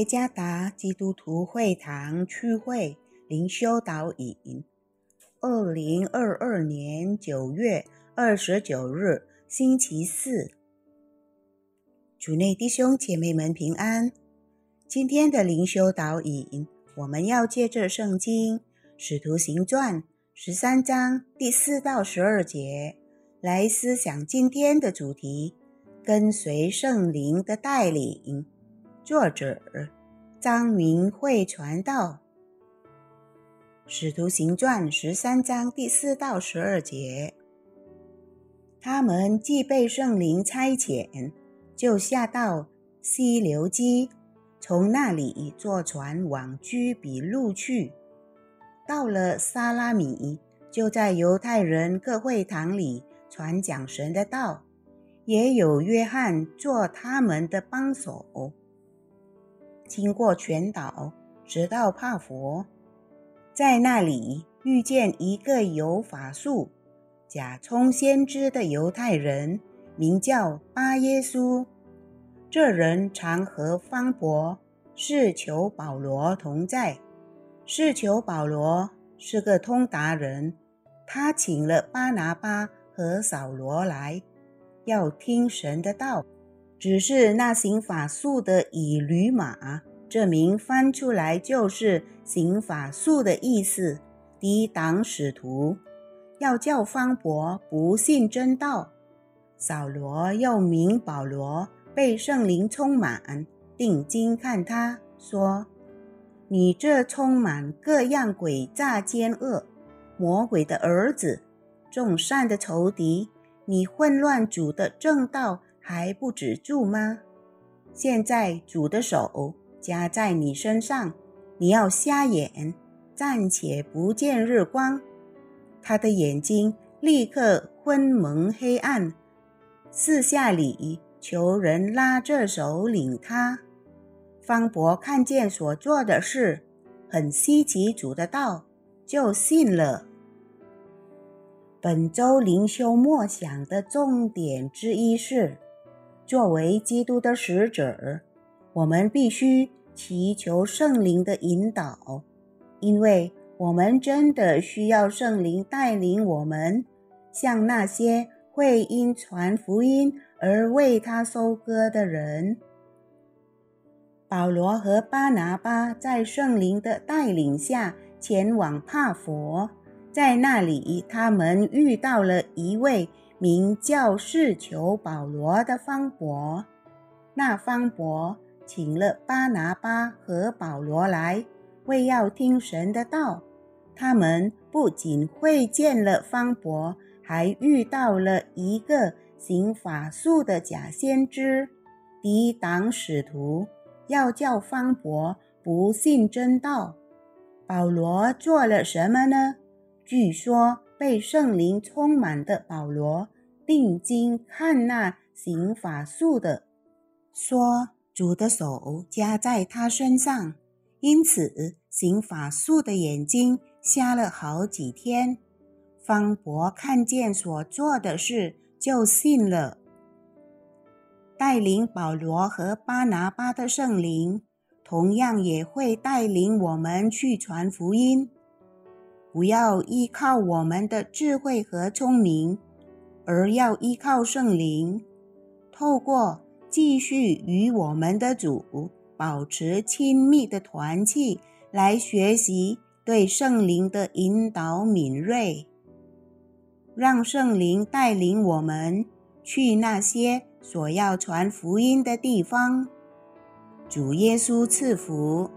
耶加达基督徒会堂区会灵修导引，二零二二年九月二十九日，星期四，主内弟兄姐妹们平安。今天的灵修导引，我们要借着圣经《使徒行传》十三章第四到十二节来思想今天的主题：跟随圣灵的带领。作者张明慧传道，《使徒行传》十三章第四到十二节，他们既被圣灵差遣，就下到西流基，从那里坐船往居比路去。到了沙拉米，就在犹太人各会堂里传讲神的道，也有约翰做他们的帮手。经过全岛，直到帕佛，在那里遇见一个有法术、假充先知的犹太人，名叫巴耶稣。这人常和方伯、是求保罗同在。是求保罗是个通达人，他请了巴拿巴和扫罗来，要听神的道。只是那行法术的以驴马，这名翻出来就是行法术的意思。抵挡使徒，要叫方伯不信真道。扫罗又名保罗，被圣灵充满，定睛看他说：“你这充满各样诡诈奸恶、魔鬼的儿子，众善的仇敌，你混乱主的正道。”还不止住吗？现在主的手加在你身上，你要瞎眼，暂且不见日光。他的眼睛立刻昏蒙黑暗，四下里求人拉着手领他。方伯看见所做的事，很稀奇主的道，就信了。本周灵修默想的重点之一是。作为基督的使者，我们必须祈求圣灵的引导，因为我们真的需要圣灵带领我们，向那些会因传福音而为他收割的人。保罗和巴拿巴在圣灵的带领下前往帕佛，在那里，他们遇到了一位。名叫是求保罗的方伯，那方伯请了巴拿巴和保罗来，为要听神的道。他们不仅会见了方伯，还遇到了一个行法术的假先知，抵挡使徒，要叫方伯不信真道。保罗做了什么呢？据说。被圣灵充满的保罗定睛看那行法术的，说：“主的手加在他身上，因此行法术的眼睛瞎了好几天。”方伯看见所做的事，就信了。带领保罗和巴拿巴的圣灵，同样也会带领我们去传福音。不要依靠我们的智慧和聪明，而要依靠圣灵，透过继续与我们的主保持亲密的团契来学习对圣灵的引导敏锐，让圣灵带领我们去那些所要传福音的地方。主耶稣赐福。